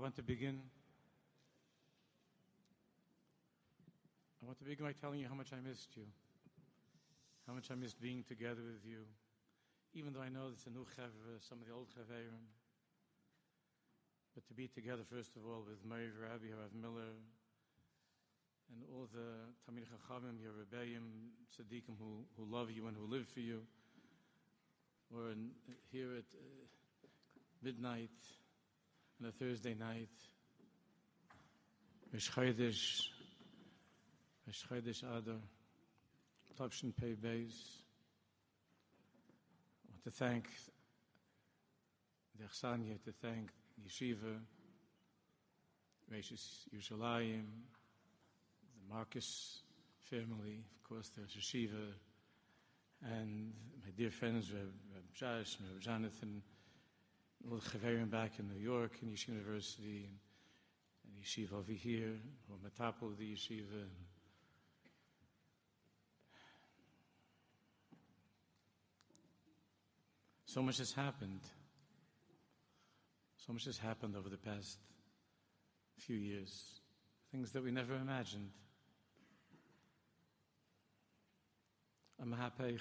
want to begin. I want to begin by telling you how much I missed you, how much I missed being together with you, even though I know it's a new chavra, some of the old chavayim. But to be together, first of all, with Mary Rabbi, Harav Miller, and all the Talmidei Chachamim, your Rebbeim, Tzaddikim who, who love you and who live for you. Or in, here at uh, midnight on a Thursday night, Rish Chodesh, Rish Chodesh Adar, Tavshin Pei Beis. I want to thank the Chsanya, to thank Yeshiva, Rashis Yerushalayim, the Marcus family, of course, the Yeshiva, and my dear friends, Reb, Reb Josh Reb Jonathan, the Chaverim back in New York, in Yeshiva University, and, and Yeshiva over here, or Matapo the Yeshiva. And so much has happened. So much has happened over the past few years. Things that we never imagined. A mahapecha.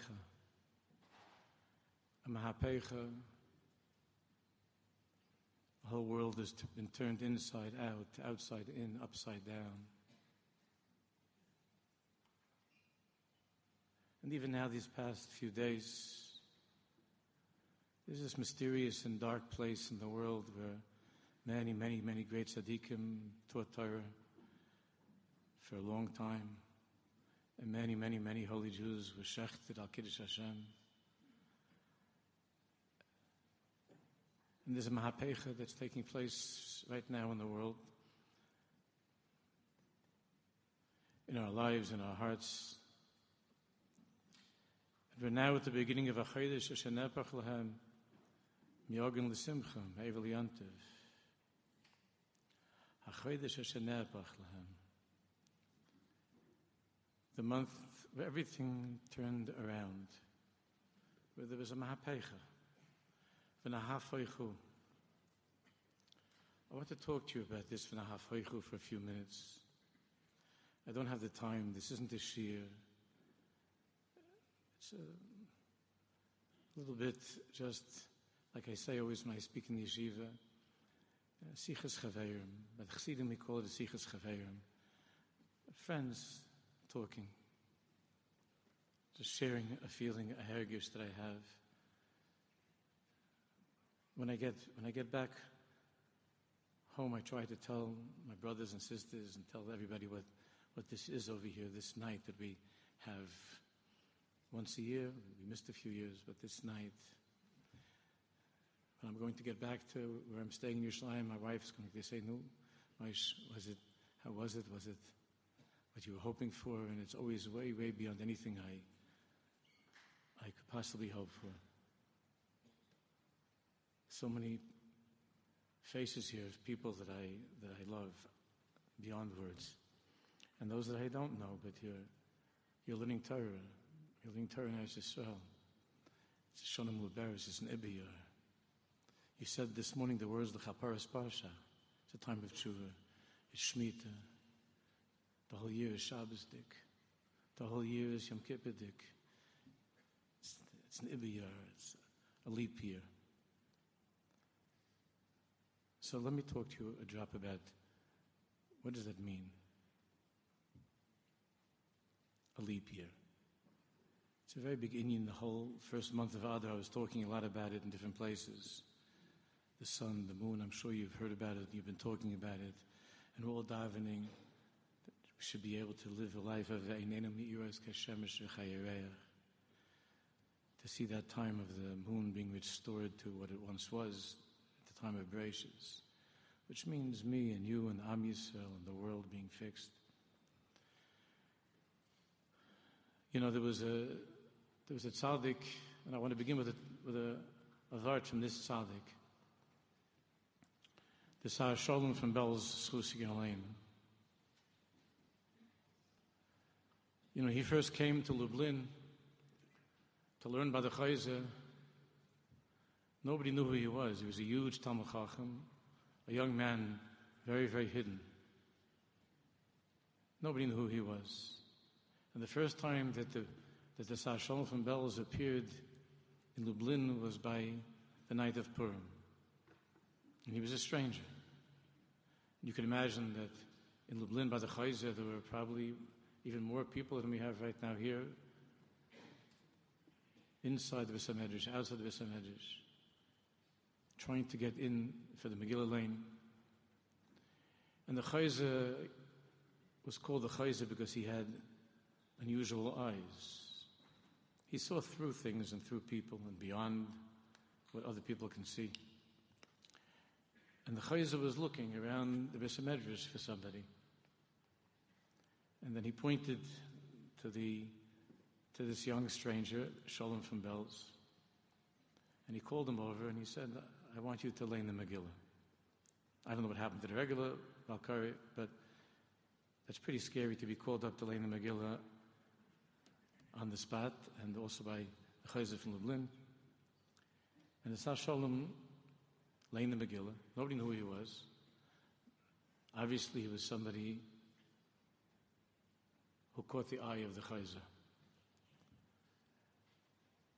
A mahapecha. The whole world has been turned inside out, outside in, upside down. And even now, these past few days, there's this mysterious and dark place in the world where many, many, many great tzaddikim taught Torah for a long time. And many, many, many holy Jews were shechted al Kiddush Hashem. And there's a mahapecha that's taking place right now in the world. In our lives, in our hearts. And we're now at the beginning of a Chodesh Hashanepach Lahem, Myogen L'Simcha, Evel Yantiv. HaChodesh Hashanepach Lahem the month where everything turned around, where there was a mahapecha, I want to talk to you about this v'nahafoichu for a few minutes. I don't have the time. This isn't a shir. It's a little bit just, like I say always when I speak in the yeshiva, uh, sichas chaveirim. But chassidim we call it sichas chaveirim. Friends, talking, just sharing a feeling, a hergish that I have. When I get when I get back home, I try to tell my brothers and sisters and tell everybody what what this is over here, this night that we have once a year. We missed a few years, but this night. When I'm going to get back to where I'm staying in Yerushalayim, my wife's going to say, "No, was it? How was it? Was it?" what you were hoping for, and it's always way, way beyond anything I, I could possibly hope for. So many faces here of people that I, that I love beyond words, and those that I don't know, but you're, you're learning Torah. You're learning Torah in Eretz Yisrael. It's a Shonim Luberis, it's an Ibiyar. You said this morning the words, the Chaparas Parsha. It's a time of tshuva. It's Shemitah. The whole year is Shabbos dik. The whole year is Yom Kippur dik. It's, it's an Ibiyar, it's a leap year. So let me talk to you a drop about what does that mean? A leap year. It's a very big Indian. The whole first month of Adar, I was talking a lot about it in different places. The sun, the moon, I'm sure you've heard about it, you've been talking about it, and we're all davening we should be able to live a life of To see that time of the moon being restored to what it once was at the time of Bereshis, which means me and you and Am Yisrael and the world being fixed. You know, there was a there was a tzaddik, and I want to begin with a with a, a vart from this tzaddik. The Sar Shalom from Belz Schusig Elaine. You know, he first came to Lublin to learn by the Chozeh. Nobody knew who he was. He was a huge Talmid Chacham, a young man very, very hidden. Nobody knew who he was. And the first time that the, that the Sar from Belz appeared in Lublin was by the night of Purim. And he was a stranger. You can imagine that in Lublin by the Chozeh there were probably even more people than we have right now here inside the Beis outside the Beis Medrash, trying to get in for the Megillah Lane. And the Chozeh was called the Chozeh because he had unusual eyes. He saw through things and through people and beyond what other people can see. And the Chozeh was looking around the Beis Medrash for somebody. And then he pointed to the to this young stranger, Shalom from Belz. And he called him over and he said, I want you to lay in the Megillah. I don't know what happened to the regular baal korei, but that's pretty scary to be called up to lay in the Megillah on the spot and also by the Chozeh from Lublin. And the Shalom lay in the Megillah. Nobody knew who he was. Obviously, he was somebody who caught the eye of the Chozeh.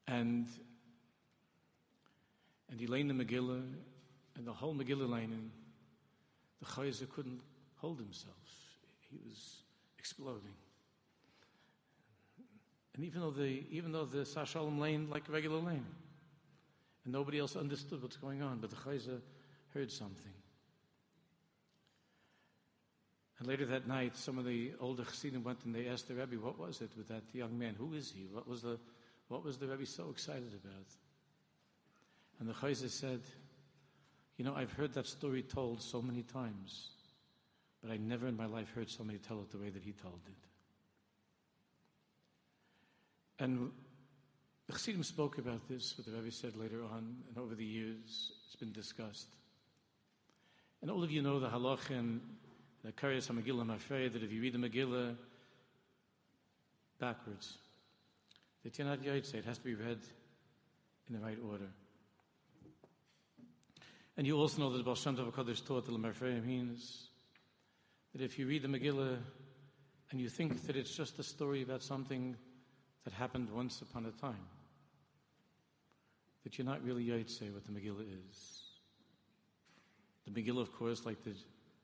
And and the Megillah, and the whole Megillah lining, the Chozeh couldn't hold himself. He was exploding. And even though the even though the Sar Shalom lane like a regular lane, and nobody else understood what's going on, but the Chozeh heard something. And later that night, some of the older Chassidim went and they asked the Rebbe, "What was it with that young man? Who is he? What was the what was the Rebbe so excited about?" And the Chozeh said, "You know, I've heard that story told so many times, but I never in my life heard somebody tell it the way that he told it." And the Chassidim spoke about this, what the Rebbe said later on, and over the years it's been discussed. And all of you know the halach the Karyas HaMegillah Mafrei, that if you read the Megillah backwards, the not Yaitse, it has to be read in the right order. And you also know that the Baal Shem Tov HaKadosh taught the Mafrei means that if you read the Megillah and you think that it's just a story about something that happened once upon a time. That you're not really Yaitse what the Megillah is. The Megillah, of course, like the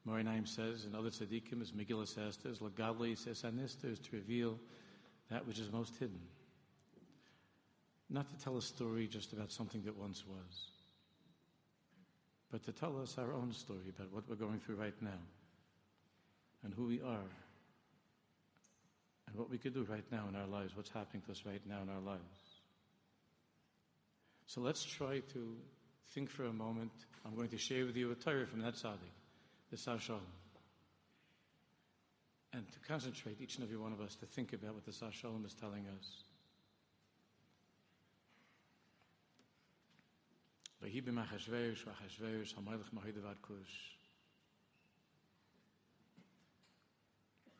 Morinaim says and other tzaddikim, is Megillah says, is Lagadli says Anista is to reveal that which is most hidden. Not to tell a story just about something that once was, but to tell us our own story about what we're going through right now and who we are and what we could do right now in our lives, what's happening to us right now in our lives. So let's try to think for a moment. I'm going to share with you a Torah from that Tzaddik, the Sar Shalom. And to concentrate, each and every one of us, to think about what the Sar Shalom is telling us.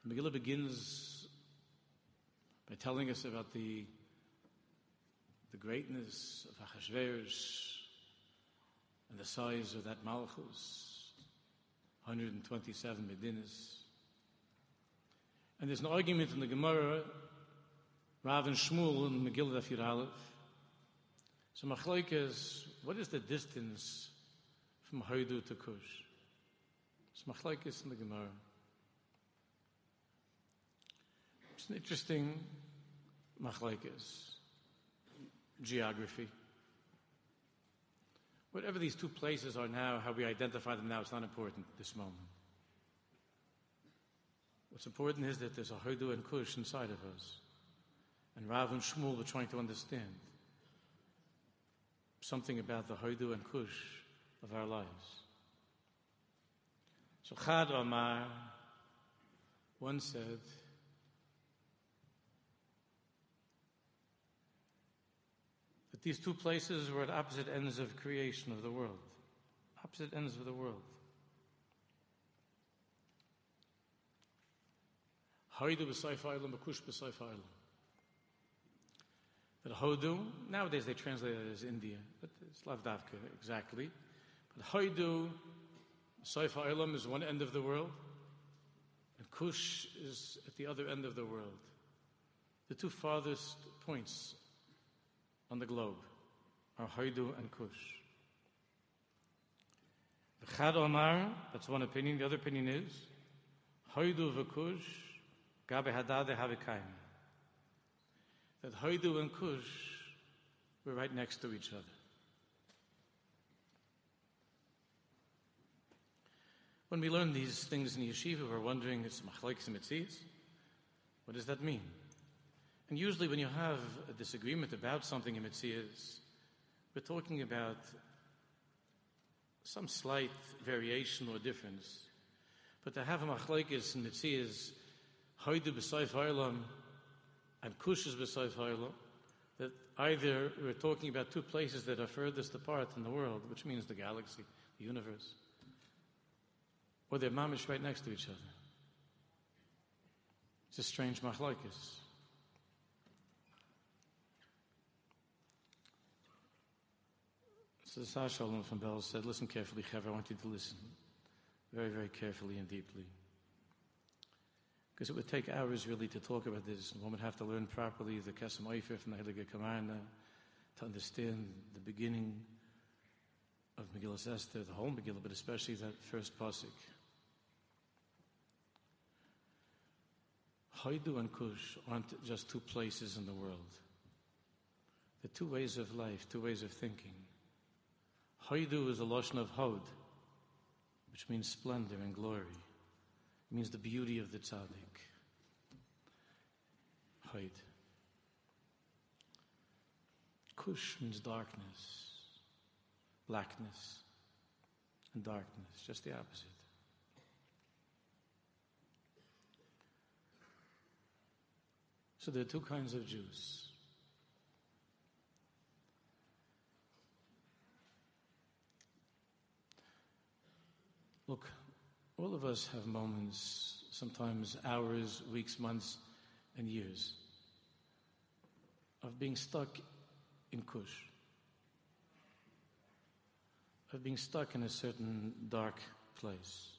Megillah begins by telling us about the, the greatness of Achashverosh and the size of that Malchus, 127 Medinas. And there's an argument in the Gemara, Rav and Shmuel in Megillah Daf. So Machlaik is, what is the distance from Haidu to Kush? So Machlaik is in the Gemara. It's an interesting machlekes, geography. Whatever these two places are now, how we identify them now, it's not important at this moment. What's important is that there's a Hodu and Kush inside of us. And Rav and Shmuel were trying to understand something about the Hodu and Kush of our lives. So Chad Omar once said, But these two places were at opposite ends of creation of the world. Opposite ends of the world. Haidu b'Saif Island, Bakush b'Saif Island. That Hodu, nowadays they translate it as India, but it's Lavdavka exactly. But Haidu, Saif Ha'olam is one end of the world, and Kush is at the other end of the world. The two farthest points on the globe are Haidu and Kush. Chad Omar, that's one opinion. The other opinion is Haidu v'Kush gabe hadade havikaim. That Haidu and Kush were right next to each other. When we learn these things in yeshiva, we're wondering, it's machlaik mitzias. What does that mean? And usually when you have a disagreement about something in mitzias, we're talking about some slight variation or difference. But to have a machlaikis in mitzias, hoidu b'sayf ha'olam and kushas beside ha'olam, that either we're talking about two places that are furthest apart in the world, which means the galaxy, the universe, or they're mamish right next to each other. It's a strange machlaikis. So Sar Shalom from Belz said, listen carefully, Chaver, I want you to listen very, very carefully and deeply. Because it would take hours really to talk about this. One would have to learn properly the Kesem Oifer from the Heilige Kamarna to understand the beginning of Megillah Esther, the whole Megillah, but especially that first pasuk. Haidu and Kush aren't just two places in the world. They're two ways of life, two ways of thinking. Haidu is a lotion of Hod, which means splendor and glory. Means the beauty of the tzaddik. Haid. Kush means darkness, blackness, and darkness, just the opposite. So there are two kinds of Jews. Look, all of us have moments, sometimes hours, weeks, months, and years, of being stuck in Kush, of being stuck in a certain dark place.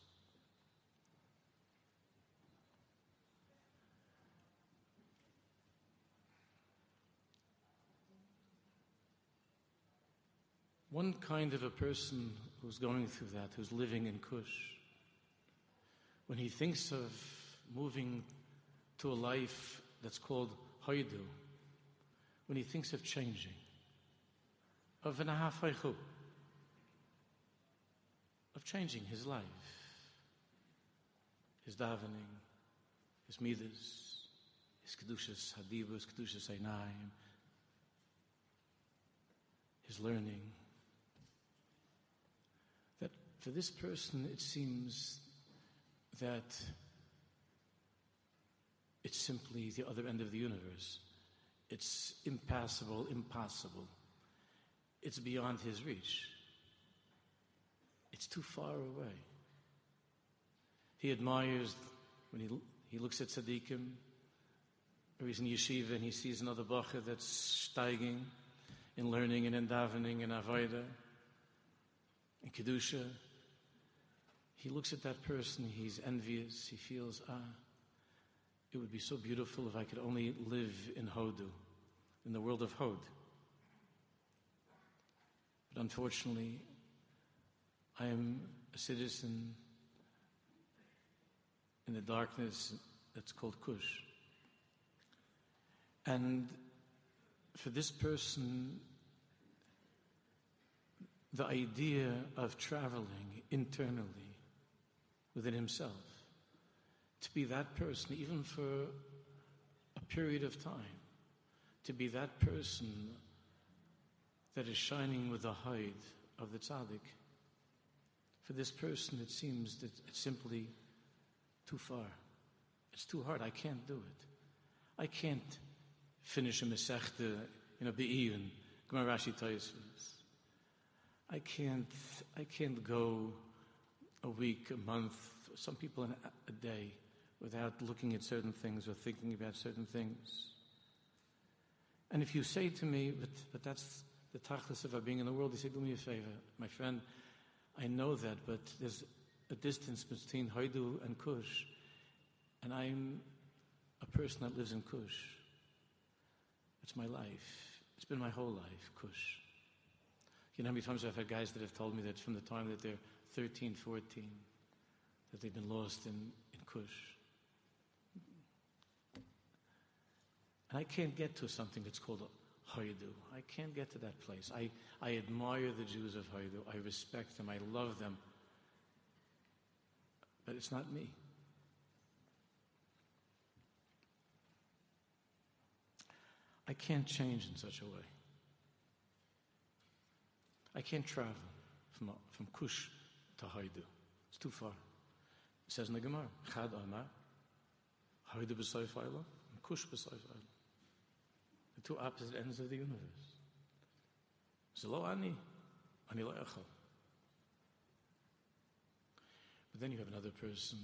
One kind of a person who's going through that, who's living in Kush, when he thinks of moving to a life that's called Haidu, when he thinks of changing, of an ahafaychu, of changing his life, his davening, his midas, his kedushas hadibus, kedushas einayim, his learning, That for this person, it seems that it's simply the other end of the universe. It's impassable, impossible. It's beyond his reach. It's too far away. He admires when he, he looks at tzaddikim, or he's in yeshiva and he sees another bacher that's steiging in learning and in davening and avodah and kedusha. He looks at that person, he's envious, he feels, ah, it would be so beautiful if I could only live in Hodu, in the world of Hod. But unfortunately, I am a citizen in the darkness that's called Kush. And for this person, the idea of traveling internally within himself. To be that person, even for a period of time, to be that person that is shining with the hide of the tzaddik. For this person, it seems that it's simply too far. It's too hard. I can't do it. I can't finish a Masechta, you know, Be'iyun, Gemara Rashi I can't, I can't go a week, a month, some people a day without looking at certain things or thinking about certain things. And if you say to me, but, but that's the tachlis of our being in the world, you say, do me a favor, my friend, I know that, but there's a distance between Haidu and Kush, and I'm a person that lives in Kush. It's my life. It's been my whole life, Kush. You know how many times I've had guys that have told me that from the time that they're 13, 14, that they've been lost in, in Kush. And I can't get to something that's called a Haidu. I can't get to that place. I, I admire the Jews of Haidu. I respect them. I love them. But it's not me. I can't change in such a way. I can't travel from, from Kush to. It's too far. It says in the Gemara, Chad Amar, Haidu b'Soif and Kush b'Soif The two opposite ends of the universe. Zelo ani, ani le'echel. But then you have another person,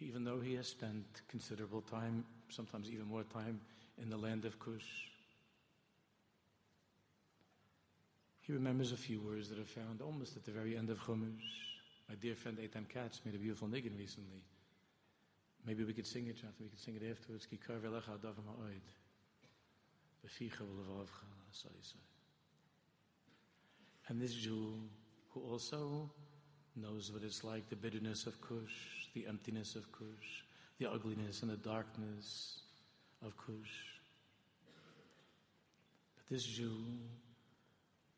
even though he has spent considerable time, sometimes even more time, in the land of Cush, he remembers a few words that are found almost at the very end of Chumash. My dear friend Eitan Katz made a beautiful niggin recently. Maybe we could sing it, Jonathan. We could sing it afterwards. And this Jew who also knows what it's like the bitterness of Kush, the emptiness of Kush, the ugliness and the darkness of Kush. But this Jew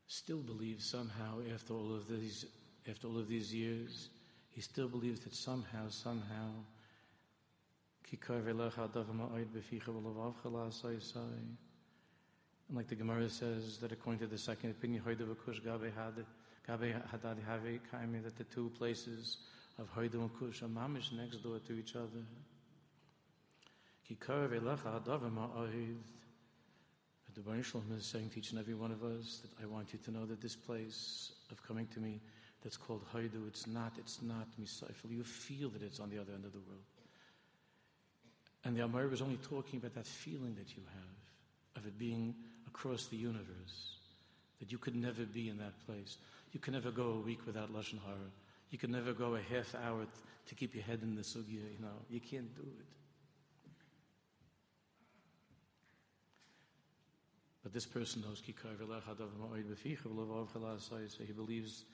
still believes somehow, after all of these, after all of these years, he still believes that somehow, somehow, and like the Gemara says, that according to the second opinion, that the two places of Haidu and Kush are mamish next door to each other. The Baruch Shalom is saying to each and every one of us that I want you to know that this place of coming to me that's called Haidu, it's not, it's not Misaifel. You feel that it's on the other end of the world. And the Amar was only talking about that feeling that you have of it being across the universe, that you could never be in that place. You can never go a week without Lashon Hara. You can never go a half hour t- to keep your head in the sugya, you know. You can't do it. But this person knows he believes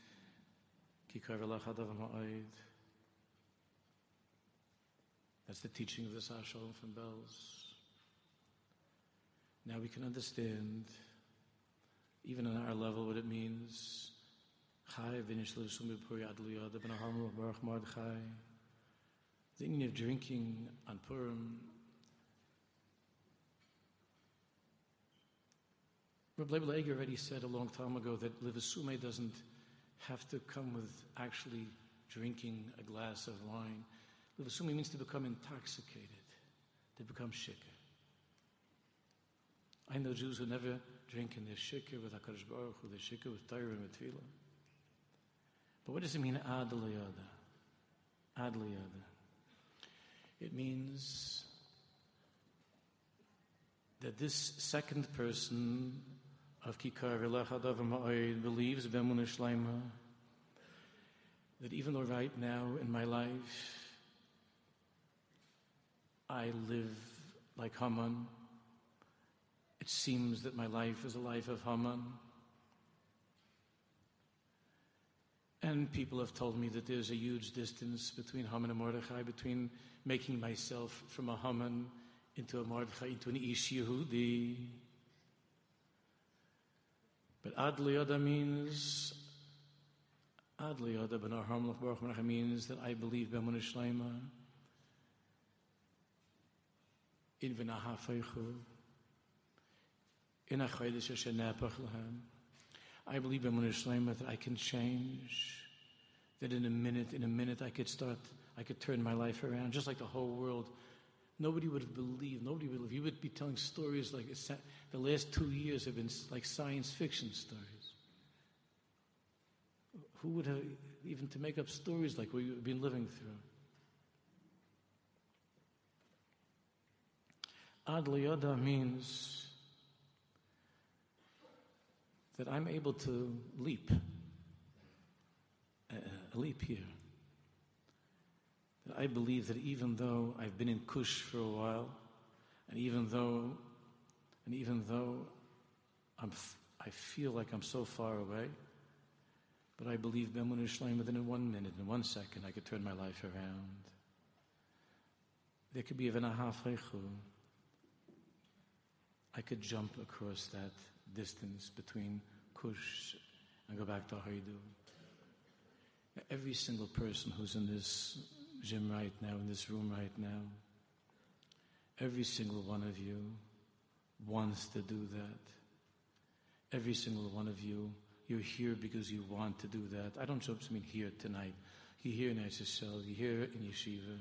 That's the teaching of the Sashal from Belz. Now we can understand, even on our level, what it means. The meaning of drinking on Purim Rabbi Leib already said a long time ago that Livasume doesn't have to come with actually drinking a glass of wine. Livasume means to become intoxicated, to become shikr. I know Jews who never drink in their shikr with HaKadosh Baruch Hu, their shikr with Torah and with Tefillah. But what does it mean, ad liyada? Ad liyada. It means that this second person of Kikar Ma'oid believes Bemun that even though right now in my life I live like Haman, it seems that my life is a life of Haman. And people have told me that there's a huge distance between Haman and Mordechai, between making myself from a Haman into a Mordechai, into an Ish Yehudi. But Ad Liyada means, Ad Liyada ben Arham Baruch means that I believe Bemun Shleima in V'naha Feichu in a Chodesh Asher Nepach. I believe Bemun Shleima that I can change, that in a minute, in a minute I could start, I could turn my life around, just like the whole world Nobody would have believed. Nobody would have. You would be telling stories like the last two years have been like science fiction stories. Who would have even to make up stories like we've been living through? Ad liyada means that I'm able to leap, a leap here. That I believe that even though I've been in Kush for a while, and even though, and even though I'm, I feel like I'm so far away, but I believe Bemun Ishleim within one minute, in one second, I could turn my life around. There could be even a half I could jump across that distance between Kush and go back to Haidu. Every single person who's in this gym right now, in this room right now, every single one of you wants to do that. Every single one of you, you're here because you want to do that. I don't just mean here tonight. You're here in Yisrael, you're here in Yeshiva.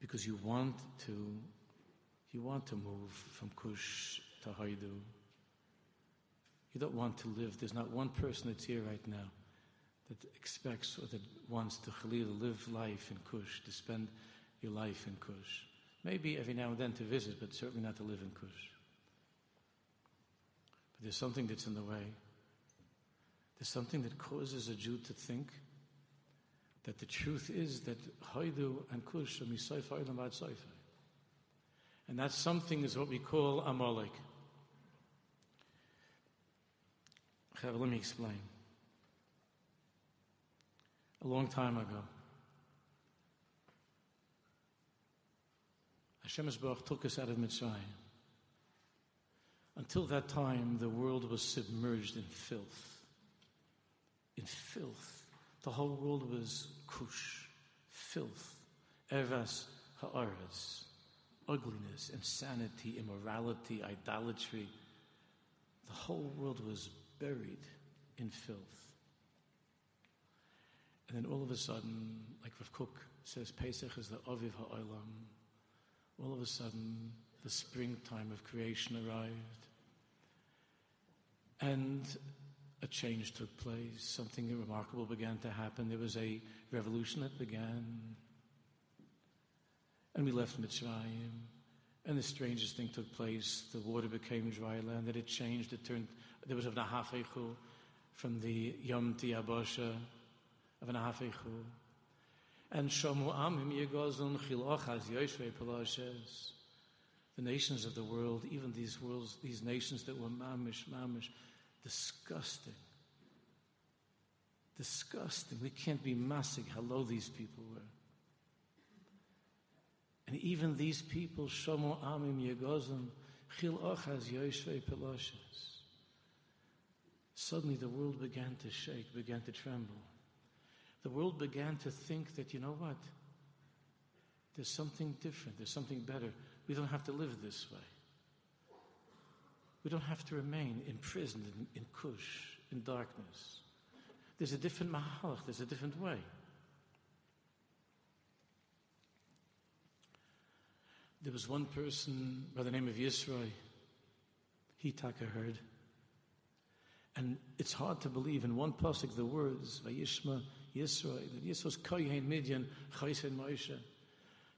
Because you want to, you want to move from Kush to Haidu. You don't want to live. There's not one person that's here right now that expects or that wants to Khalil live life in Kush, to spend your life in Kush. Maybe every now and then to visit, but certainly not to live in Kush. But there's something that's in the way. There's something that causes a Jew to think that the truth is that Haidu and Kush are Misaifa and Saifa. And that something is what we call Amalek. Let me explain. A long time ago, Hashem Baruch took us out of Mitzrayim. Until that time, the world was submerged in filth. In filth. The whole world was kush, filth, evas ha'aras, ugliness, insanity, immorality, idolatry. The whole world was buried in filth. And then all of a sudden, like Rav Kook says, Pesach is the Aviv Ha'olam. All of a sudden, the springtime of creation arrived. And a change took place. Something remarkable began to happen. There was a revolution that began. And we left Mitzrayim. And the strangest thing took place. The water became dry land. That it changed. It turned there was of Nahafechu from the Yom Tiyabosha of Nahafechu. And Shomu Amim Yegozun Chilochaz Yoshvei Peloshes. The nations of the world, even these worlds, these nations that were mamish, mamish, disgusting. Disgusting. We can't be massing how low these people were. And even these people, Shomu Amim Yegozun Chilochaz Yoshvei Peloshes. Suddenly the world began to shake, began to tremble. The world began to think that, you know what? There's something different, there's something better. We don't have to live this way. We don't have to remain imprisoned in, in kush, in darkness. There's a different mahalach, there's a different way. There was one person by the name of Yisro. He taka heard. And it's hard to believe in one pasuk the words Vayishma Yisro that Yisro was Kohen Midian Chaysen Moshe.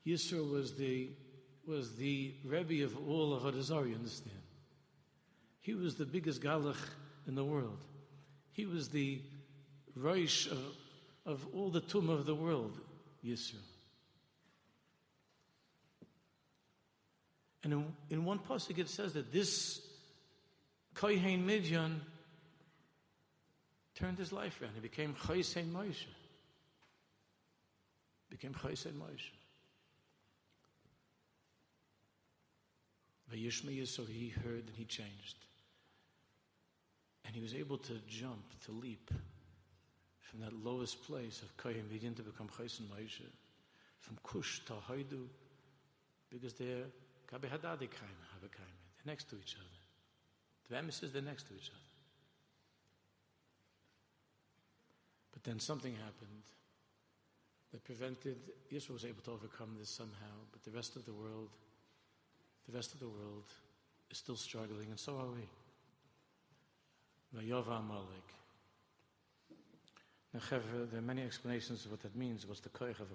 Yisro was the was the Rebbe of all of Hadazar, you understand? He was the biggest Galach in the world. He was the Rosh of, of all the Tum of the world, Yisro. And in, in one pasuk it says that this Kohen Midian turned his life around. He became Chaysein Moshe. Became Chaysein Moshe. Vayishma so he heard and he changed. And he was able to jump, to leap from that lowest place of Kohen Midian to become Chaysein Moshe, from Kush to Haidu, because they're They're next to each other. The Bemis is they're next to each other. But then something happened that prevented, Israel was able to overcome this somehow, but the rest of the world, the rest of the world is still struggling, and so are we. Vayova Amalek. Now, uh, there are many explanations of what that means. What's the koich of?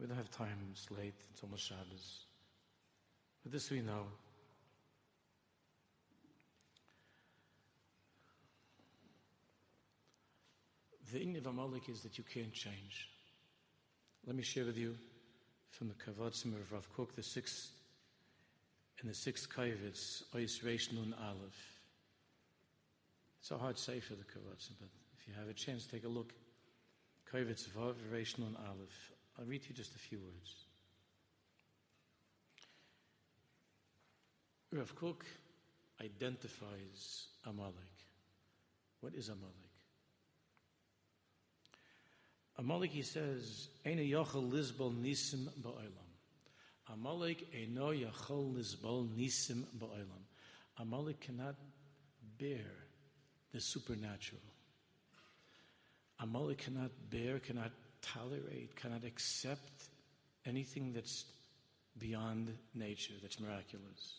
We don't have time, it's late, it's almost Shabbos. But this we know. The thing of Amalek is that you can't change. Let me share with you from the Kavatzim of Rav Kook, the sixth, in the sixth Kavitz, Ois Reish Nun Aleph. It's a hard say for the Kavatzim, but if you have a chance, take a look. Kavitz Vav Reish Nun Aleph. I'll read you just a few words. Rav Kook identifies Amalek. What is Amalek? Amalek, he says, Eina yochel lizbol nisim ba'olam. Amalek eino yachol lizbol nisim ba'olam. Amalek cannot bear the supernatural. Amalek cannot bear, cannot tolerate, cannot accept anything that's beyond nature, that's miraculous.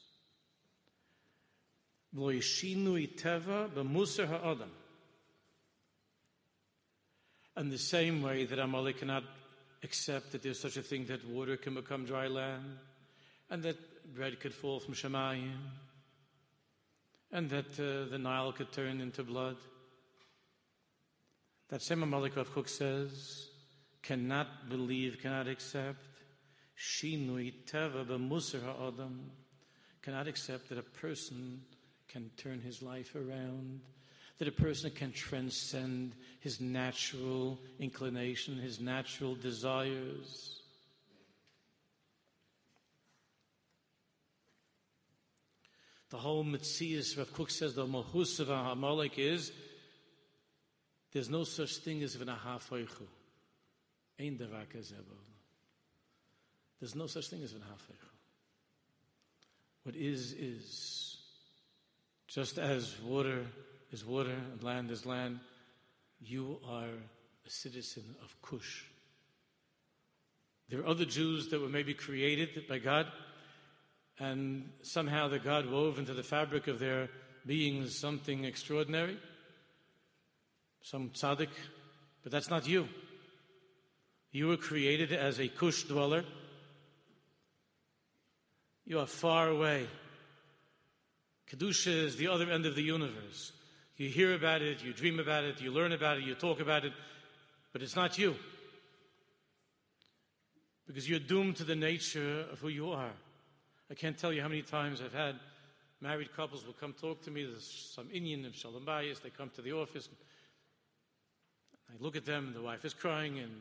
And the same way that Amalek cannot accept that there's such a thing that water can become dry land, and that bread could fall from Shemayim, and that uh, the Nile could turn into blood. That same Amalek Rav Kook says, cannot believe, cannot accept, shinui teva b'musar ha'adam, cannot accept that a person can turn his life around, that a person can transcend his natural inclination, his natural desires. The whole Metzias, Rav Kook says, the Mahus of Amalek is there's no such thing as V'nahafoichu. Ein There's no such thing as V'nahafoichu. What is, is. Just as water is water and land is land, you are a citizen of Cush. There are other Jews that were maybe created by God, and somehow the God wove into the fabric of their beings something extraordinary, some tzaddik, but that's not you. You were created as a Cush dweller. You are far away Kedusha is the other end of the universe. You hear about it, you dream about it, you learn about it, you talk about it, but it's not you. Because you're doomed to the nature of who you are. I can't tell you how many times I've had married couples will come talk to me. There's some Indian of Shalom Bayis. They come to the office. I look at them, and the wife is crying, and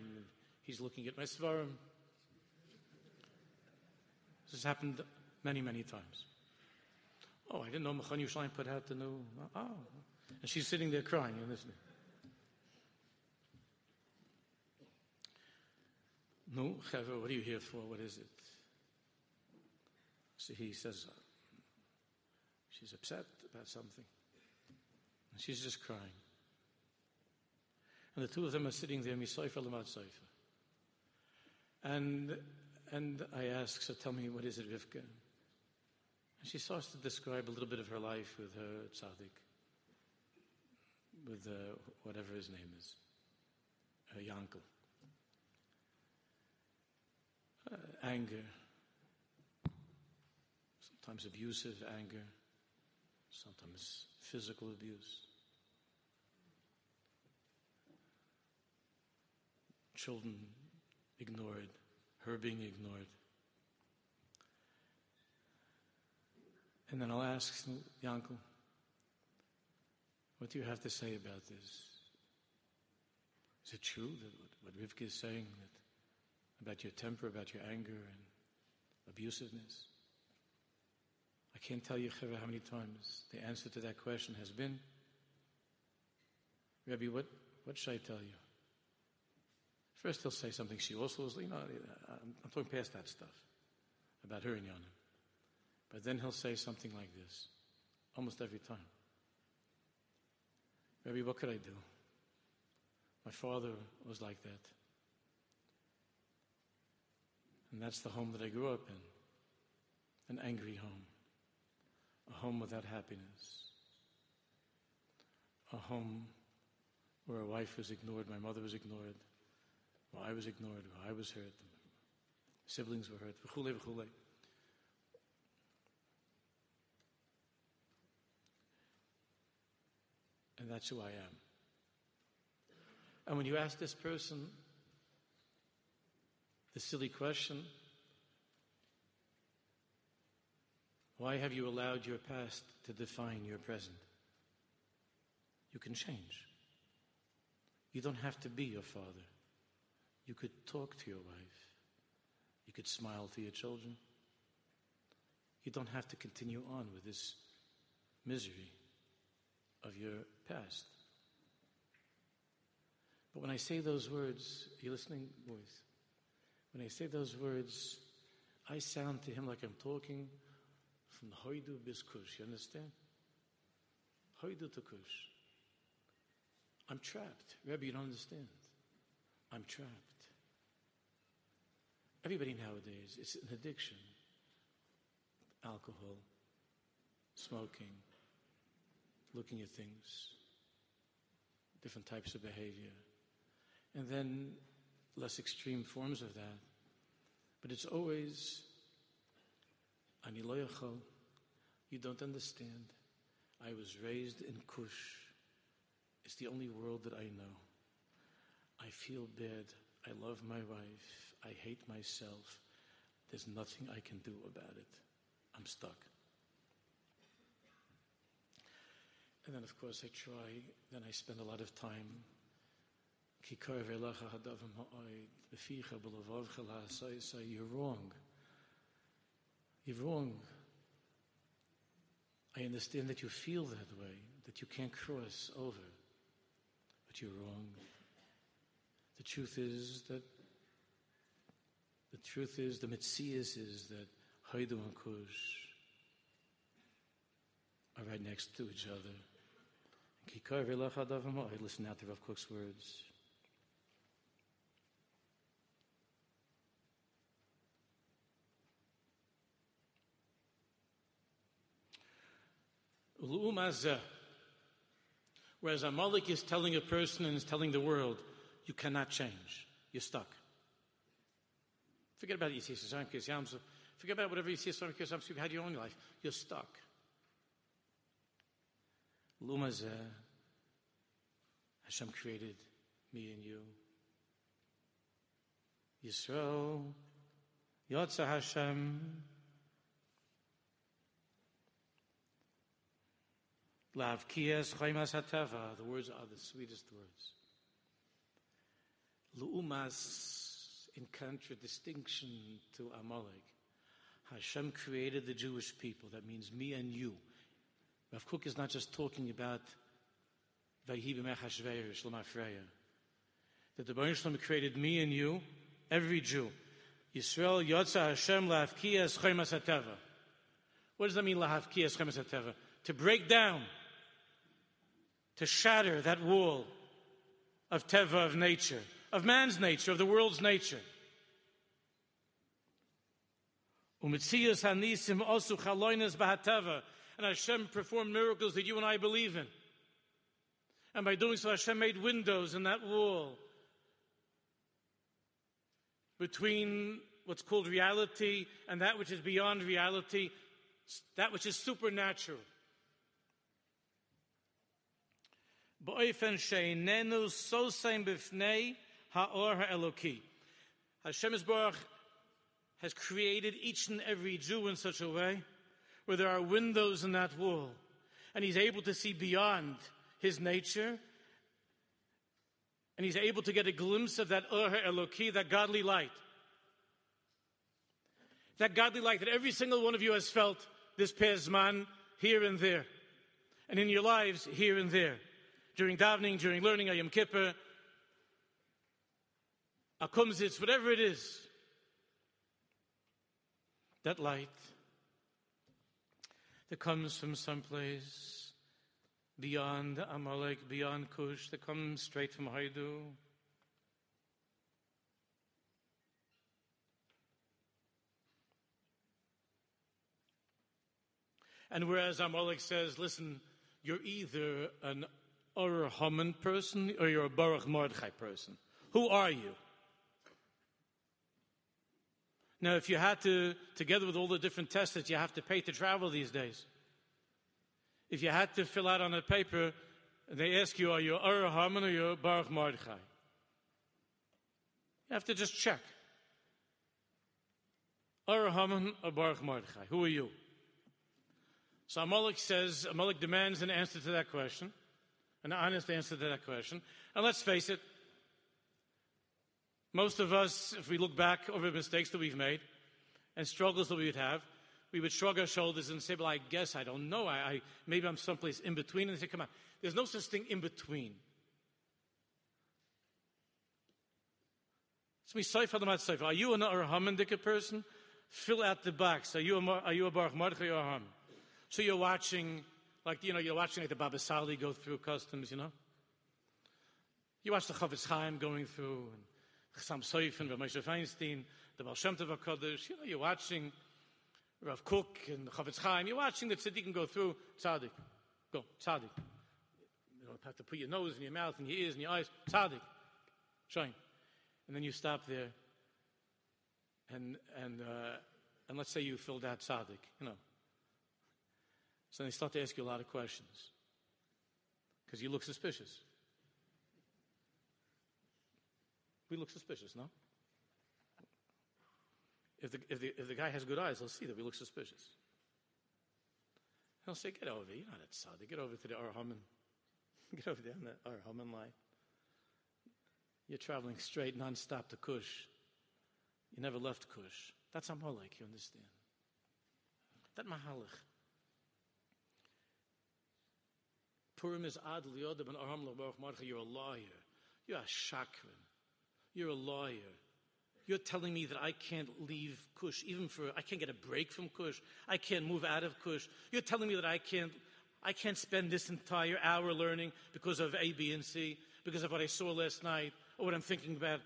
he's looking at my svarim. This has happened many, many times. Oh, I didn't know Machon Yerushalayim put out the new. Oh. And she's sitting there crying and listening. No, Chaver, what are you here for? What is it? So he says, uh, she's upset about something. And she's just crying. And the two of them are sitting there, Misaifa Lamad Saifa. And, and I ask, so tell me, what is it, Rivka? And she starts to describe a little bit of her life with her tzaddik, with uh, whatever his name is, her Yankel. Uh, anger, sometimes abusive anger, sometimes physical abuse. Children ignored, her being ignored. And then I'll ask Yankel, what do you have to say about this? Is it true that what, what Rivka is saying that about your temper, about your anger and abusiveness? I can't tell you how many times the answer to that question has been, Rabbi, what, what should I tell you? First, he'll say something she also was, you know, I'm, I'm talking past that stuff about her and Yonim. But then he'll say something like this almost every time. Maybe what could I do? My father was like that. And that's the home that I grew up in. An angry home, a home without happiness, a home where a wife was ignored, my mother was ignored, where I was ignored, where I was hurt, siblings were hurt, that's who I am. And when you ask this person, the silly question why have you allowed your past to define your present? You can change. You don't have to be your father. You could talk to your wife. You could smile to your children. You don't have to continue on with this misery of your past. But when I say those words, are you listening, boys? When I say those words, I sound to him like I'm talking from Hoidu bis Kush. You understand? Hoidu to Kush. I'm trapped. Rebbe, you don't understand. I'm trapped. Everybody nowadays, it's an addiction. Alcohol, smoking, looking at things, different types of behavior. And then less extreme forms of that. But it's always, Ani you don't understand. I was raised in Kush. It's the only world that I know. I feel bad. I love my wife. I hate myself. There's nothing I can do about it. I'm stuck. And then, of course, I try, then I spend a lot of time. You're wrong. You're wrong. I understand that you feel that way, that you can't cross over. But you're wrong. The truth is that the truth is, the Metzias is that Haidu and Kush are right next to each other. Listen now to Rav Kook's words. Whereas Amalek is telling a person and is telling the world, you cannot change. You're stuck. Forget about Yisrael, Forget about whatever you've had your own life. You're stuck. Lumazeh, Hashem created me and you. Yisrael, Yotza Hashem, Lav Kiyas Chaymas Hateva. The words are the sweetest words. Lu'umas in contradistinction to Amalek. Hashem created the Jewish people. That means me and you. Rav Kook is not just talking about that the Baruch Shalom created me and you, every Jew. Yisrael Yotza Hashem Lahavkiyas Chaymas Hateva. What does that mean, Lahavkiyas Chaymas Hateva? To break down, to shatter that wall of Teva, of nature, of man's nature, of the world's nature. Umitzias hanisim also chaloinas bahatava. And Hashem performed miracles that you and I believe in. And by doing so, Hashem made windows in that wall between what's called reality and that which is beyond reality, that which is supernatural. Hashem has created each and every Jew in such a way where there are windows in that wall and he's able to see beyond his nature and he's able to get a glimpse of that Ur Eloki, that godly light. That godly light that every single one of you has felt this Pezman here and there. And in your lives here and there. During davening, during learning Ayam Kippur, Akumzitz, whatever it is that light that comes from someplace beyond Amalek, beyond Kush, that comes straight from Haidu. And whereas Amalek says, listen, you're either an Ur Haman person or you're a Baruch Mordechai person. Who are you? Now, if you had to, together with all the different tests that you have to pay to travel these days, if you had to fill out on a paper, they ask you, are you Ur Haman or you Baruch Mordechai? You have to just check. Or Haman or Baruch Mordechai? Who are you? So Amalek says, Amalek demands an answer to that question, an honest answer to that question. And let's face it, most of us, if we look back over the mistakes that we've made and struggles that we would have, we would shrug our shoulders and say, Well, I guess I don't know. I, I maybe I'm someplace in between. And they say, Come on, there's no such thing in between. So we say the mat Are you an Arhamandika person? Fill out the box. Are you a, are you a Baruch Mordechai or Ham? So you're watching, like, you know, you're watching like the Baba Sali go through customs, you know? You watch the Chofetz Chaim going through, and Chassam Sofer, Moshe Feinstein, the Baal Shem Tov HaKadosh. You know, you're watching Rav Kook and the Chofetz Chaim. You're watching the tzaddikim go through tzaddik. Go, tzaddik. You don't have to put your nose in your mouth and your ears and your eyes. Tzaddik. Shine. And then you stop there. And, and, uh, and let's say you filled out tzaddik, you know. So they start to ask you a lot of questions. Because you look suspicious. We look suspicious, no? If the, if, the, if the guy has good eyes, he'll see that we look suspicious. He'll say, Get over there. You're not at Saudi. Get over to the Arhaman. Get over there on the Arhaman line. You're traveling straight, nonstop to Kush. You never left Kush. That's Amalek, you understand? That Mahalach. Purim is Ad Liyodab and Aram You're a liar. You're a shakran. You're a lawyer. You're telling me that I can't leave Kush, even for, I can't get a break from Kush. I can't move out of Kush. You're telling me that I can't, I can't spend this entire hour learning because of A, B, and C, because of what I saw last night, or what I'm thinking about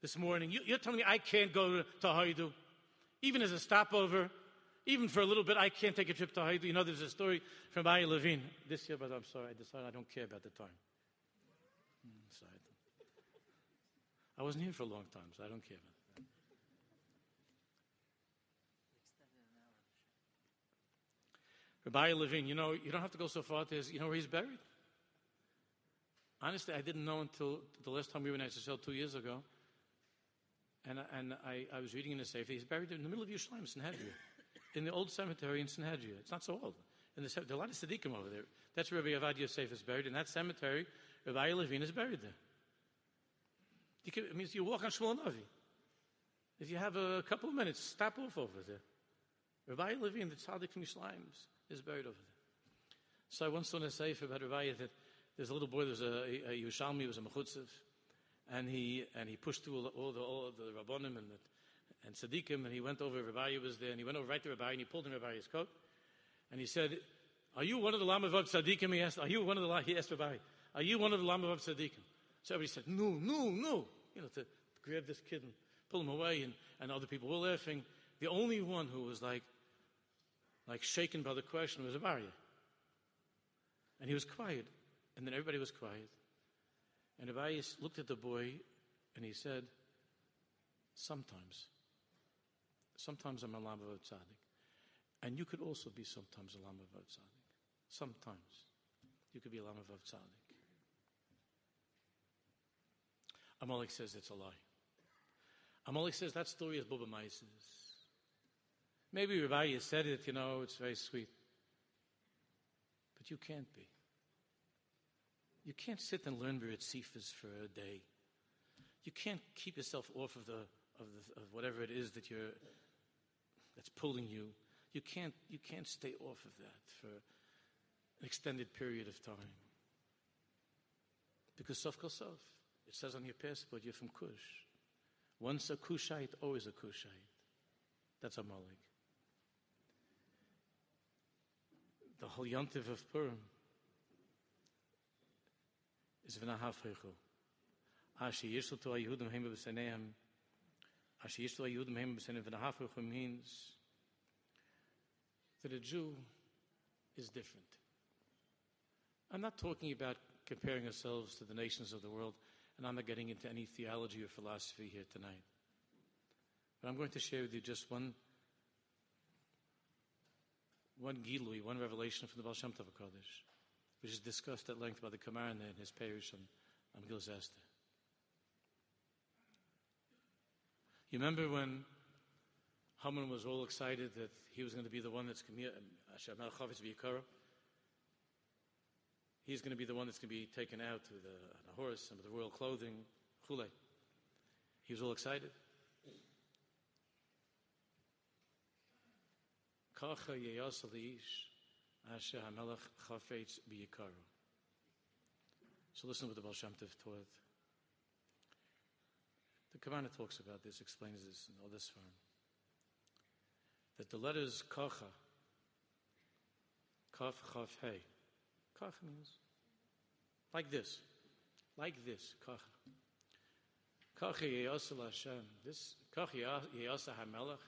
this morning. You, are telling me I can't go to Haidu, even as a stopover, even for a little bit, I can't take a trip to Haidu. You know, there's a story from Aryeh Levine this year, but I'm sorry, I decided I don't care about the time. Hmm, sorry. I wasn't here for a long time, so I don't care. Rabbi Levine, you know, you don't have to go so far to his, you know where he's buried? Honestly, I didn't know until the last time we were in SSL two years ago. And, and I, I was reading in the Sefer. He's buried in the middle of Yerushalayim, Sanhedria, in the old cemetery in Sanhedria. It's not so old. In the, there are a lot of tzaddikim over there. That's where Rabbi Avad Yosef is buried. In that cemetery, Rabbi Levine is buried there. You can, it means you walk on Shmuel. If you have a couple of minutes, stop off over there. Rabbi Levine, the tzaddik from Yerushalayim, is buried over there. So I once saw in a sefer about Rabbi that there's a little boy, there's a, a, Yerushalmi, was a mechutzev, and he and he pushed through all the all the rabbonim and the, and tzaddikim, and he went over. Rabbi was there, and he went over right to Rabbi, and he pulled in Rabbi's coat, and he said, "Are you one of the Lamed Vav tzaddikim?" He asked, "Are you one of the?" He asked Rabbi, "Are you one of the Lamed Vav tzaddikim?" So everybody said, no, no, no. You know, to grab this kid and pull him away, and, and other people were laughing. The only one who was like, like shaken by the question was Abaria. And he was quiet. And then everybody was quiet. And Abaria looked at the boy and he said, Sometimes. Sometimes I'm a Lamed Vav Tzaddik. And you could also be sometimes a Lamed Vav Tzaddik. Sometimes. You could be a Lamed Vav Tzaddik. Amalek says it's a lie. Amalek says that story is Bubba Mises. Maybe Rabbi said it, you know, it's very sweet. But you can't be. You can't sit and learn Beretzifas for a day. You can't keep yourself off of the of, the, of whatever it is that you're that's pulling you. You can't you can't stay off of that for an extended period of time. Because sof kol sof. It says on your passport you're from Kush. Once a Kushite, always a Kushite. That's Amalek. The whole yontiv of Purim is v'nahafrechu. Ashi yishlu to Yehudim heim b'seneim. Ashi yishlu Yehudim heim b'seneim v'nahafrechu means that a Jew is different. I'm not talking about comparing ourselves to the nations of the world and I'm not getting into any theology or philosophy here tonight. But I'm going to share with you just one, one gilui, one revelation from the Baal Shem Tov which is discussed at length by the Kamarna in his parish on, on Gil You remember when Haman was all excited that he was going to be the one that's going to be uh, He's going to be the one that's going to be taken out to the, the horse and with the royal clothing. Chule. He was all excited. So listen to what the Baal Shem Tov taught. The Kavanah talks about this, explains this in all this form. That the letters kacha, kaf, chaf, hey. Kach means like this, like this, kacha. Kacha yeyasa Hashem. This kacha yeyasa hamelech.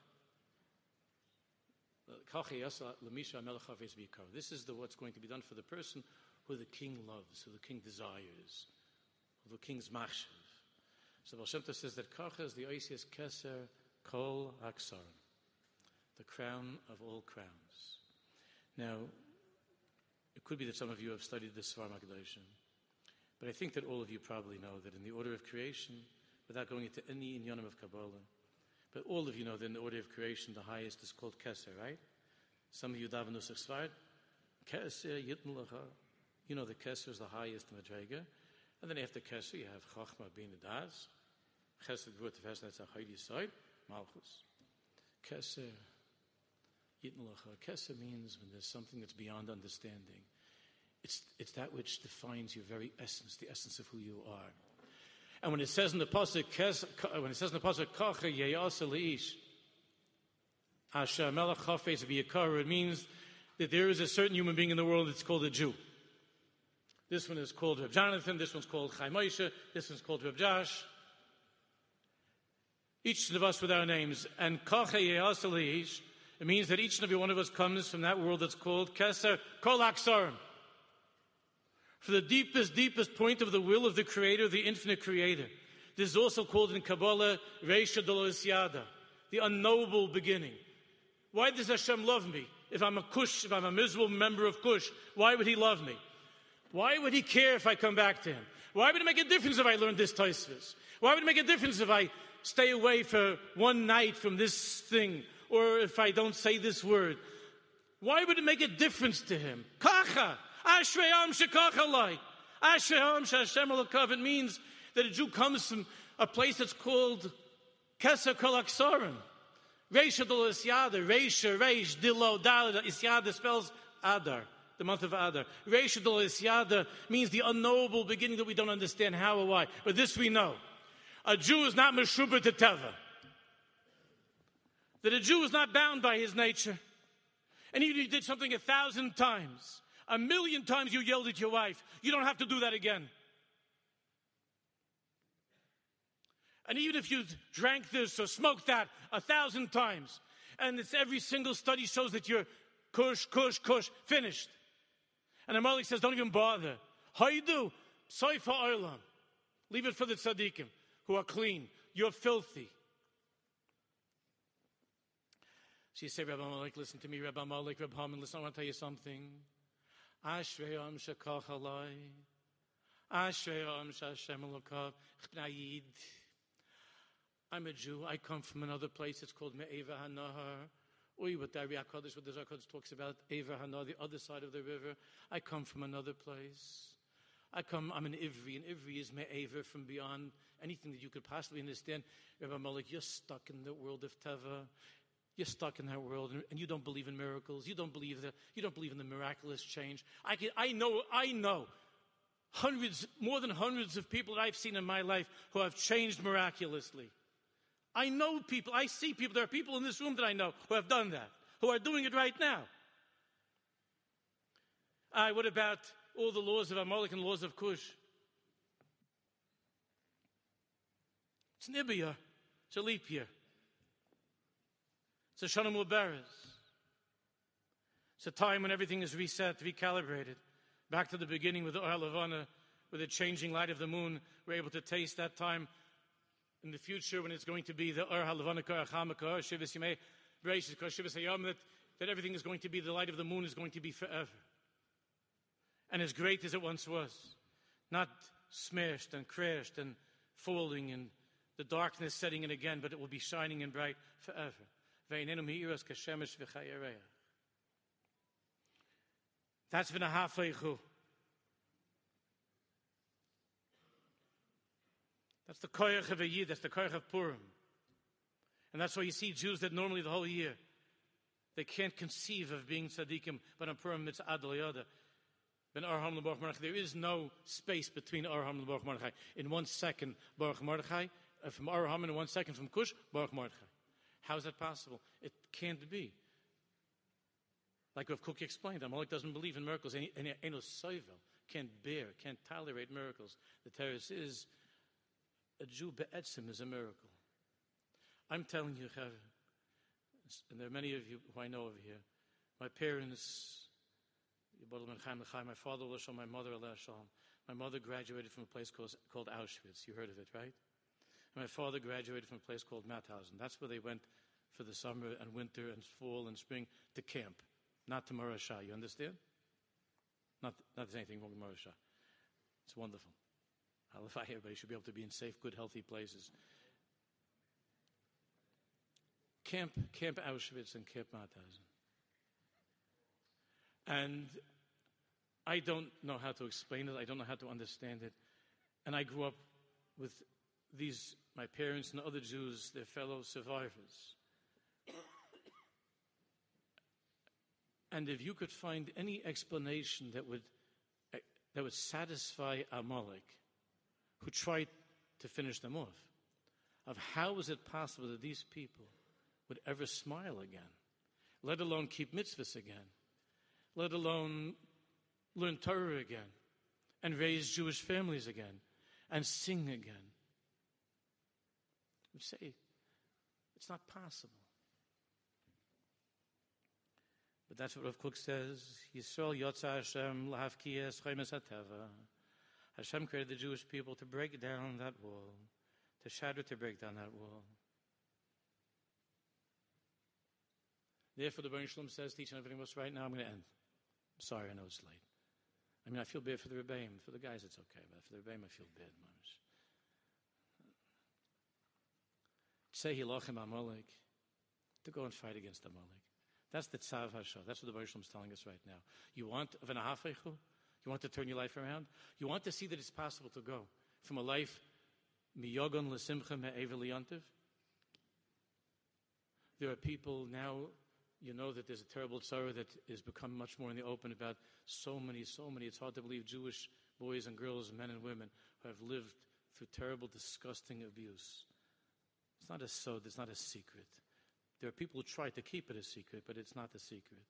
This is the, what's going to be done for the person who the king loves, who the king desires, who the king's machshav. So Baal Shem says that Kacha is the Oisias Keser Kol Aksar, the crown of all crowns. Now, it could be that some of you have studied the Svar but I think that all of you probably know that in the order of creation, without going into any inyanim of Kabbalah, but all of you know that in the order of creation, the highest is called Keser, right? Some of you daven Nusach Sfard, Keser Yitn You know the Keser is the highest Madrega. And then after Keser, you have Chachma Bina Das. Chesed Gvur Tefes, that's a Heidi side, Malchus. Keser, Yitn Keser means when there's something that's beyond understanding. It's, it's that which defines your very essence, the essence of who you are. And when it says in the pasuk, when it says in the pasuk, Kacha Yeyasa Leish, Asher Melech it means that there is a certain human being in the world that's called a Jew. This one is called Reb Jonathan. This one's called Chaim Moshe. This one's called Reb Josh. Each of us with our names. And Kacha it means that each and every one of us comes from that world that's called Keser Kol Aksarim. For the deepest, deepest point of the will of the Creator, the infinite Creator. This is also called in Kabbalah Reisha Yada, the unknowable beginning. Why does Hashem love me? If I'm a Kush, if I'm a miserable member of Kush, why would He love me? Why would he care if I come back to him? Why would it make a difference if I learn this Taisvis? Why would it make a difference if I stay away for one night from this thing or if I don't say this word? Why would it make a difference to him? Kacha! Ashreyam shekachalai! Ashreyam shashem alakav. It means that a Jew comes from a place that's called Kesa Kolaksarim. Reisha Dolo Isyada. Reisha, Reish, Dilo, Dalada. Isyada spells Adar the month of Adar. Reishadol Isyada means the unknowable beginning that we don't understand how or why. But this we know. A Jew is not Meshuba to Teva. That a Jew is not bound by his nature. And even if you did something a thousand times, a million times you yelled at your wife, you don't have to do that again. And even if you drank this or smoked that a thousand times, and it's every single study shows that you're kush, kush, kush, finished. And the Malik says, don't even bother. How you do? Saifa Olam. Leave it for the tzaddikim who are clean. You're filthy. She said, Rabbi Malik, listen to me, Rabbi Malik, Rabbi Haman, listen, I want to tell you something. Ashreyam shekach alai. Ashreyam shashem. I'm a Jew. I come from another place. It's called Me'eva HaNahar. Oy, what the HaKadosh, what the HaKadosh talks about, Eva Hana, the other side of the river. I come from another place. I come, I'm an Ivri, and Ivri is Me'eva from beyond anything that you could possibly understand. Rabbi Malik, you're stuck in the world of Teva. You're stuck in that world, and, you don't believe in miracles. You don't believe that. You don't believe in the miraculous change. I can, I know, I know, hundreds, more than hundreds of people that I've seen in my life who have changed miraculously. I know people, I see people, there are people in this room that I know who have done that, who are doing it right now. I, what about all the laws of Amalek and laws of Cush? It's Nibia. It's a leap year. It's a Shanam Mubaraz. It's a time when everything is reset, recalibrated. Back to the beginning with the Oil of Honor, with the changing light of the moon, we're able to taste that time in the future when it's going to be the Ur Halavanika Achamaka, Shivas Yimei, Bereshit, Hayam, that, that everything is going to be, the light of the moon is going to be forever. And as great as it once was, not smashed and crashed and falling and the darkness setting in again, but it will be shining and bright forever. Ve'inenu mi'iras kashemesh v'chayereach. That's v'nahafeichu. That's the koyach of a yid, that's the koyach of Purim. And that's why you see Jews that normally the whole year, they can't conceive of being tzaddikim, but on Purim it's ad. Ben Arham and Baruch Mordechai. There is no space between Arham and Baruch Mordechai. In one second, Baruch Mordechai, uh, from Arham, in one second from Kush, Baruch Mordechai. How is that possible? It can't be. Like Rav Kook explained, Amalek doesn't believe in miracles. Eno soivel can't bear, can't tolerate miracles. The terrorist is a Jew be'etzim is a miracle. I'm telling you, and there are many of you who I know over here, my parents, my father, my mother, my mother graduated from a place called Auschwitz. You heard of it, right? And my father graduated from a place called Mauthausen. That's where they went for the summer and winter and fall and spring to camp, not to Morasha. You understand? Not, not there's anything wrong with Morasha. It's wonderful. Halacha, everybody should be able to be in safe, good, healthy places. Camp, Camp Auschwitz and Camp Mauthausen. And I don't know how to explain it. I don't know how to understand it. And I grew up with these, my parents and other Jews, their fellow survivors. And if you could find any explanation that would, that would satisfy Amalek, who tried to finish them off, of how is it possible that these people would ever smile again, let alone keep mitzvahs again, let alone learn Torah again, and raise Jewish families again, and sing again. We say it's not possible. But that's what Rav Kook says. Yisrael Yotza Hashem lahavkiyas chaymes hateva. Hashem created the Jewish people to break down that wall, to shatter, to break down that wall. Therefore, the Baruch Shalom says, teaching everything else right now, I'm going to end. I'm sorry, I know it's late. I mean, I feel bad for the Rebbeim. For the guys, it's okay, but for the Rebbeim, I feel bad, Mamish. Say Hilachim Amalek, to go and fight against Amalek. That's the Tzav Hashah. That's what the Baruch is telling us right now. You want Venahafechu? You want to turn your life around? You want to see that it's possible to go from a life miyogon lesimcha me'evel There are people now, you know that there's a terrible sorrow that has become much more in the open about so many, so many. It's hard to believe Jewish boys and girls, men and women who have lived through terrible, disgusting abuse. It's not a so, it's not a secret. There are people who try to keep it a secret, but it's not a secret.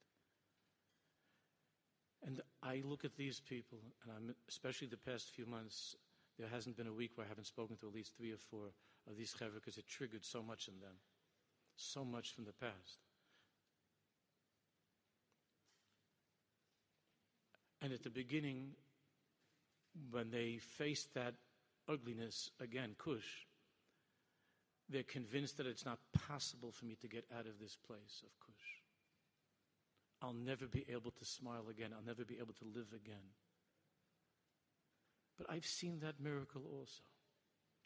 And I look at these people, and I'm, especially the past few months, there hasn't been a week where I haven't spoken to at least three or four of these chevra because it triggered so much in them, so much from the past. And at the beginning, when they faced that ugliness again, Kush, they're convinced that it's not possible for me to get out of this place of Kush. I'll never be able to smile again. I'll never be able to live again. But I've seen that miracle also,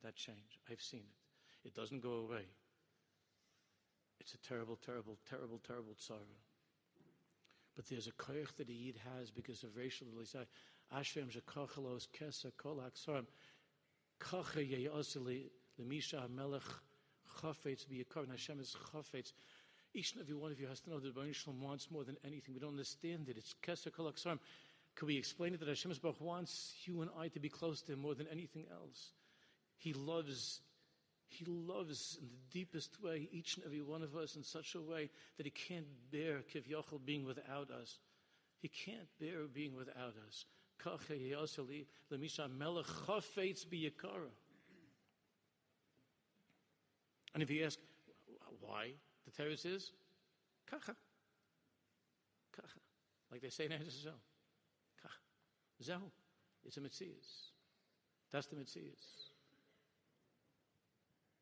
that change. I've seen it. It doesn't go away. It's a terrible, terrible, terrible, terrible sorrow. But there's a koich that a yid has because of racial. Ashrem kesa kol aksarim. Koche yeyosili lemisha melech chafetz biyakar. Hashem is chafetz. Each and every one of you has to know that Baruch Shalom wants more than anything. We don't understand it. It's Keser Kol Aksarim. Could we explain it that Hashem Baruch wants you and I to be close to Him more than anything else? He loves, He loves in the deepest way each and every one of us in such a way that He can't bear Kiv Yochel being without us. He can't bear being without us. And if you ask, why? The Torah says, kacha. Kacha. Like they say in Eretz Kacha. Zehu. It's a Metzias. That's the Metzias.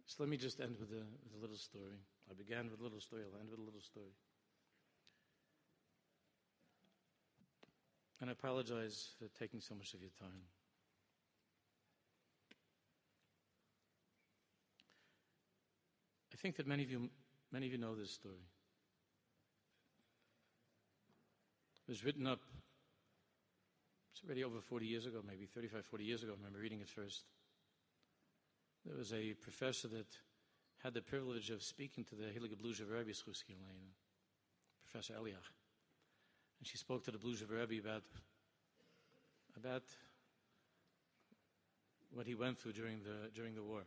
So let me just end with a, with a little story. I began with a little story. I'll end with a little story. And I apologize for taking so much of your time. Think that many of you Many of you know this story. It was written up, it's already over 40 years ago, maybe 35, 40 years ago. I remember reading it first. There was a professor that had the privilege of speaking to the Heilige Bluja Rebbe Professor Eliach. And she spoke to the Bluja Rebbe about, about what he went through during the, during the war.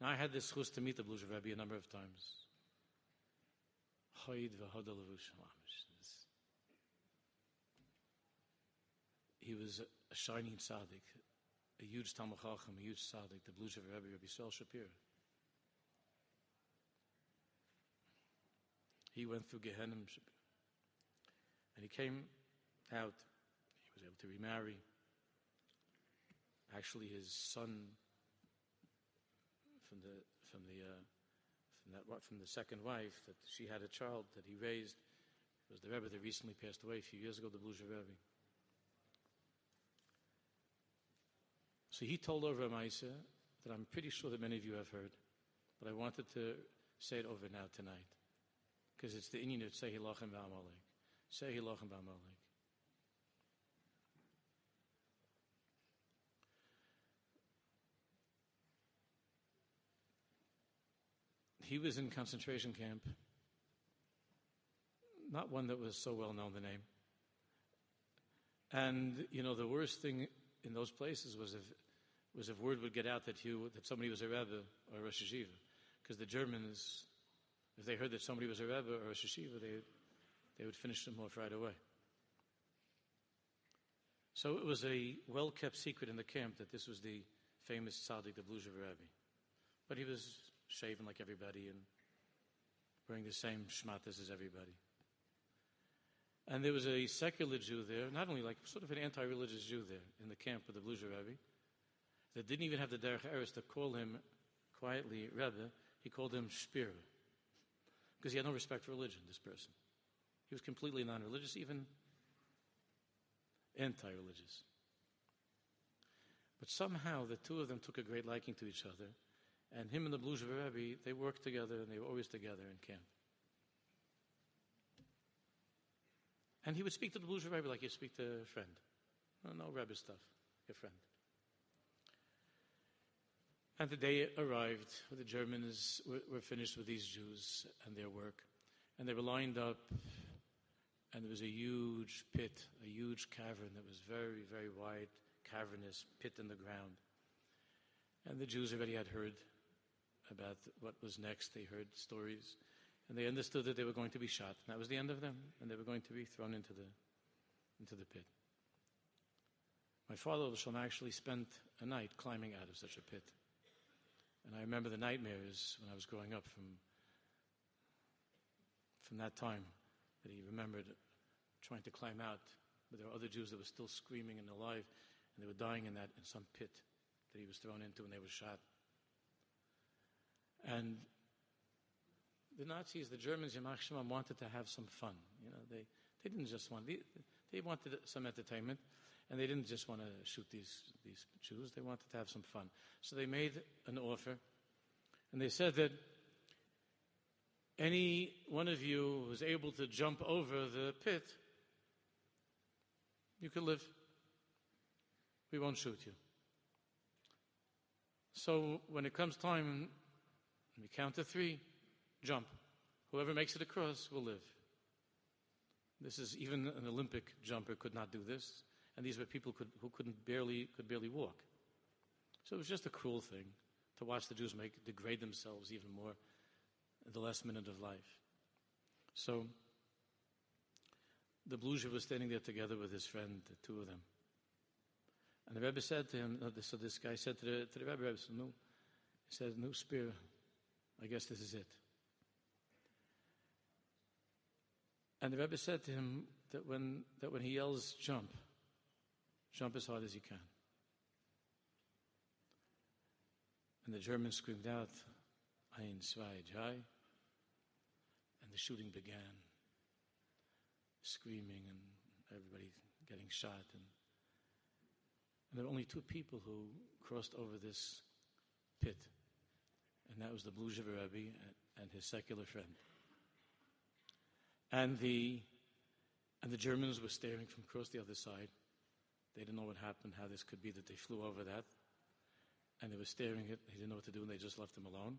Now, I had this chus to meet the Bluja Rebbe a number of times. He was a shining tzaddik, a huge Talmud a huge tzaddik, the Bluja Rebbe, Rabbi Sel Shapiro. He went through Gehenna, and he came out. He was able to remarry. Actually, his son from the from the uh, from that from the second wife that she had a child that he raised was the Rebbe that recently passed away a few years ago, the Bluja Rebbe. So he told over a Maisa that I'm pretty sure that many of you have heard, but I wanted to say it over now tonight because it's the Indian of Sehi Lachem Ba'amalek. Sehi Lachem Ba'amalek. He was in concentration camp, not one that was so well known, the name. And, you know, the worst thing in those places was if, was if word would get out that, you, that somebody was a Rebbe or a Rosh Yeshiva. Because the Germans, if they heard that somebody was a Rebbe or a Rosh Yeshiva, they, they would finish them off right away. So it was a well kept secret in the camp that this was the famous tzaddik, the Bluja Rebbe. But he was shaven like everybody and wearing the same shmatas as everybody. And there was a secular Jew there, not only like sort of an anti religious Jew there in the camp of the Bluja Rebbe, that didn't even have the Derech Eretz to call him quietly Rebbe, he called him Spira. Because he had no respect for religion, this person. He was completely non religious, even anti religious. But somehow the two of them took a great liking to each other and him and the Bluja Rebbe, they worked together and they were always together in camp. And he would speak to the Bluja Rebbe like you speak to a friend. No, no Rebbe stuff, your friend. And the day arrived, the Germans were, were finished with these Jews and their work. And they were lined up, and there was a huge pit, a huge cavern that was very, very wide, cavernous pit in the ground. And the Jews already had heard about what was next. They heard stories, and they understood that they were going to be shot. And that was the end of them, and they were going to be thrown into the, into the pit. My father Shalom actually spent a night climbing out of such a pit. And I remember the nightmares when I was growing up from, from that time that he remembered trying to climb out. But there were other Jews that were still screaming and alive, and they were dying in that in some pit that he was thrown into and they were shot. And the Nazis, the Germans, Yamach Shema, wanted to have some fun. You know, they, they didn't just want, they, they wanted some entertainment, and they didn't just want to shoot these, these Jews, they wanted to have some fun. So they made an offer, and they said that any one of you who was able to jump over the pit, you could live. We won't shoot you. So when it comes time we count to three, jump. Whoever makes it across will live. This is even an Olympic jumper could not do this, and these were people could, who couldn't barely could barely walk. So it was just a cruel thing to watch the Jews make degrade themselves even more in the last minute of life. So the Bluja was standing there together with his friend, the two of them. And the Rebbe said to him, uh, so this guy said to the, to the Rebbe, Rebbe said, no, he said, no Spira, I guess this is it. And the Rebbe said to him that when, that when he yells, jump, jump as hard as you can. And the German screamed out, Ein, zwei, drei. And the shooting began, screaming and everybody getting shot. And, and there were only two people who crossed over this pit and that was the blue Bluja Rebbe and his secular friend. And the, and the Germans were staring from across the other side. They didn't know what happened, how this could be that they flew over that. And they were staring at, They didn't know what to do, and they just left him alone.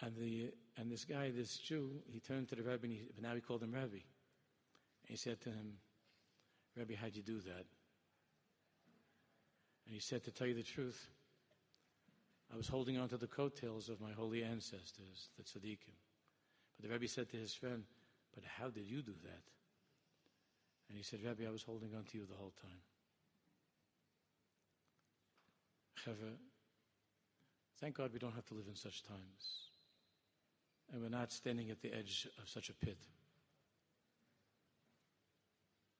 And, the, and this guy, this Jew, he turned to the Rebbe, and he, but now he called him Rebbe. And he said to him, Rebbe, how'd you do that? And he said, to tell you the truth, I was holding on to the coattails of my holy ancestors, the tzaddikim. But the Rebbe said to his friend, But how did you do that? And he said, Rebbe, I was holding on to you the whole time. Chevra, thank God we don't have to live in such times. And we're not standing at the edge of such a pit.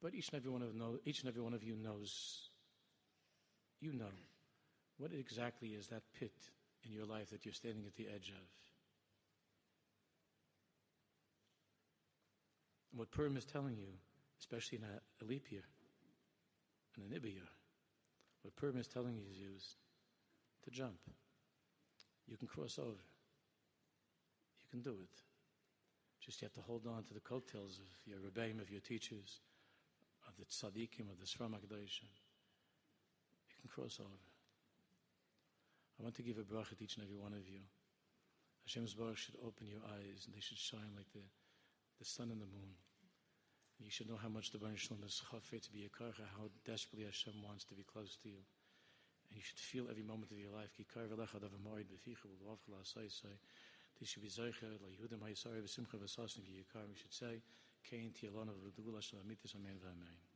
But each and every one of, know, each and every one of you knows, you know, what exactly is that pit in your life that you're standing at the edge of. And what Purim is telling you, especially in a, a leap year, in a Nibba year, what Purim is telling you is to jump. You can cross over. You can do it. Just you have to hold on to the coattails of your rebbeim, of your teachers, of the tzaddikim, of the Sfram You can cross over. I want to give a bracha to each and every one of you. Hashem's baruch should open your eyes and they should shine like the, the sun and the moon. And you should know how much the Baruch Shalom is chafet to be a karcha, how desperately Hashem wants to be close to you. And you should feel every moment of your life. They should be zeicha la'yehudim ha'yisari v'simcha v'sasnim v'yikar. We should say, Kein ti'alona v'dugula shalamitis amen v'amen.